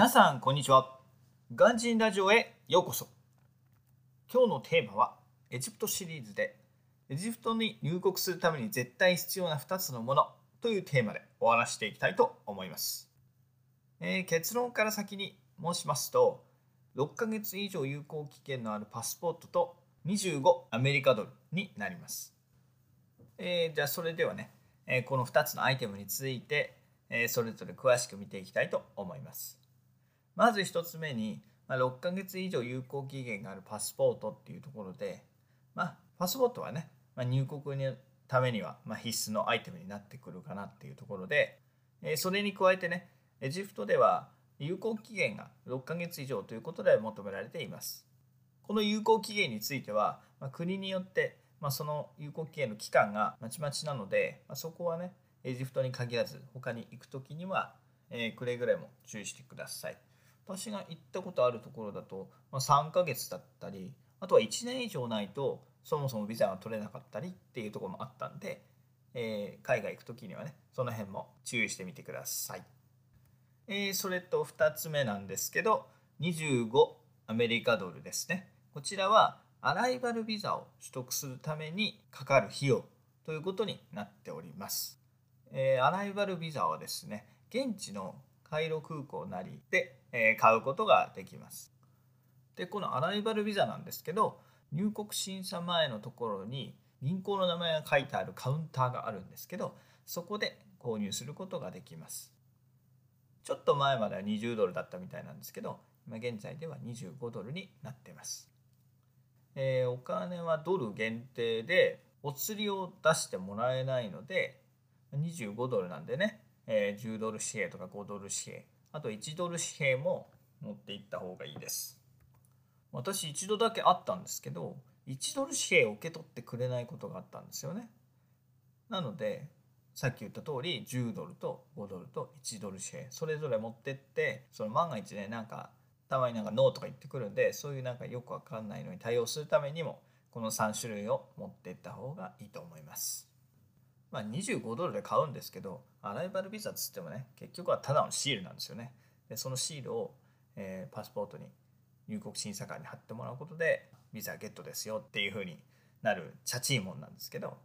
皆さんこんにちは。ガンジンラジオへようこそ。今日のテーマはエジプトシリーズでエジプトに入国するために絶対必要な2つのものというテーマでお話していきたいと思います、えー、結論から先に申しますと6ヶ月以上有効期限のあるパスポートと25アメリカドルになります、えー、じゃあそれではね、えー、この2つのアイテムについて、えそれぞれ詳しく見ていきたいと思います。まず1つ目に、まあ、6ヶ月以上有効期限があるパスポートっていうところで、まあ、パスポートはね、まあ、入国のためには、ま必須のアイテムになってくるかなっていうところで、えそれに加えてねエジプトでは有効期限が6ヶ月以上ということで求められています。この有効期限については、ま国によって、まその有効期限の期間がまちまちなので、まそこはねエジプトに限らず他に行く時には、えくれぐれも注意してください。私が行ったことあるところだと、まあ、3ヶ月だったりあとは1年以上ないとそもそもビザが取れなかったりっていうところもあったんで、えー、海外行く時にはねその辺も注意してみてください、えー、それと2つ目なんですけど25アメリカドルですね。こちらはアライバルビザを取得するためにかかる費用ということになっております、えー、アライバルビザはですね現地のカイロ空港なりで、え買うことができます。でこのアライバルビザなんですけど入国審査前のところに銀行の名前が書いてあるカウンターがあるんですけどそこで購入することができます。ちょっと前までは20ドルだったみたいなんですけど今現在では25ドルになってます。えー、お金はドル限定でお釣りを出してもらえないので25ドルなんでねえー、10ドル紙幣とか5ドル紙幣あと1ドル紙幣も持っていった方がいいです。私一度だけあったんですけど1ドル紙幣を受け取ってくれないことがあったんですよね。なのでさっき言った通り10ドルと5ドルと1ドル紙幣それぞれ持ってってその万が一ねなんかたまになんかノーとか言ってくるんでそういうなんかよくわかんないのに対応するためにもこの3種類を持っていった方がいいと思います。まあ、25ドルで買うんですけどアライバルビザっつってもね結局はただのシールなんですよね。でそのシールを、えー、パスポートに入国審査官に貼ってもらうことでビザゲットですよっていう風になるチャチいもんなんですけど。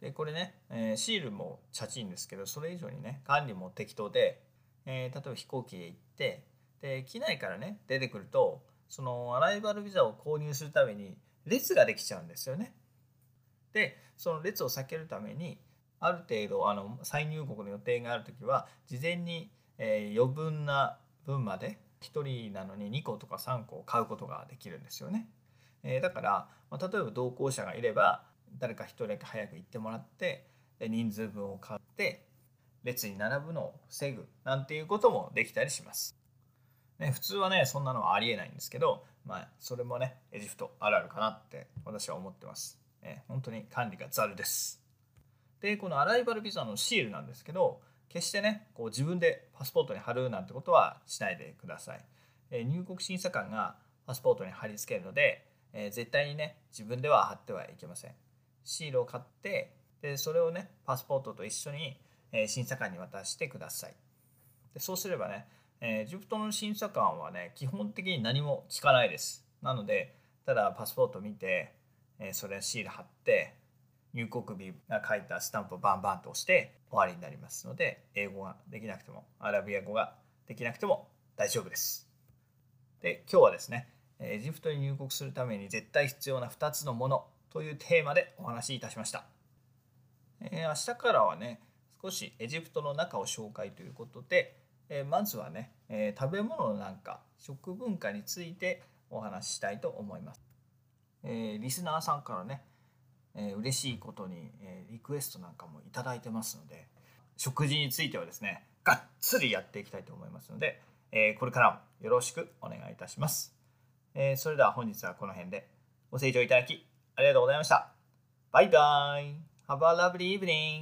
でこれね、えー、シールもチャチいんですけどそれ以上にね管理も適当で、えー、例えば飛行機へ行ってで機内からね出てくるとそのアライバルビザを購入するために列ができちゃうんですよね。でその列を避けるためにある程度あの再入国の予定がある時は事前に、えー、余分な分まで1人なのに2個とか3個買うことができるんですよね。えー、だから、まあ、例えば同行者がいれば誰か1人だけ早く行ってもらって人数分を買って列に並ぶのを防ぐなんていうこともできたりします。ね、普通はねそんなのはありえないんですけど、まあ、それもねエジプトあるあるかなって私は思ってます。え本当に管理がざるです。でこのアライバルビザのシールなんですけど決してねこう自分でパスポートに貼るなんてことはしないでください。え入国審査官がパスポートに貼り付けるので、え絶対にね自分では貼ってはいけません。シールを買ってでそれをねパスポートと一緒に、え審査官に渡してください。でそうすればね、えエジプトの審査官はね基本的に何も聞かないです。なのでただパスポート見てえそれシール貼って入国日が書いたスタンプをバンバンと押して終わりになりますので英語ができなくてもアラビア語ができなくても大丈夫です。で今日はですねエジプトに入国するために絶対必要な2つのものというテーマでお話しいたしました。えー、明日からはね少しエジプトの中を紹介ということで、えー、まずはね、えー、食べ物なんか食文化についてお話ししたいと思います。えー、リスナーさんからね、えー、嬉しいことに、えー、リクエストなんかも頂いてますので食事についてはですねがっつりやっていきたいと思いますので、えー、これからもよろしくお願いいたします、えー、それでは本日はこの辺でご清聴いただきありがとうございました。バイバイ。Have a lovely evening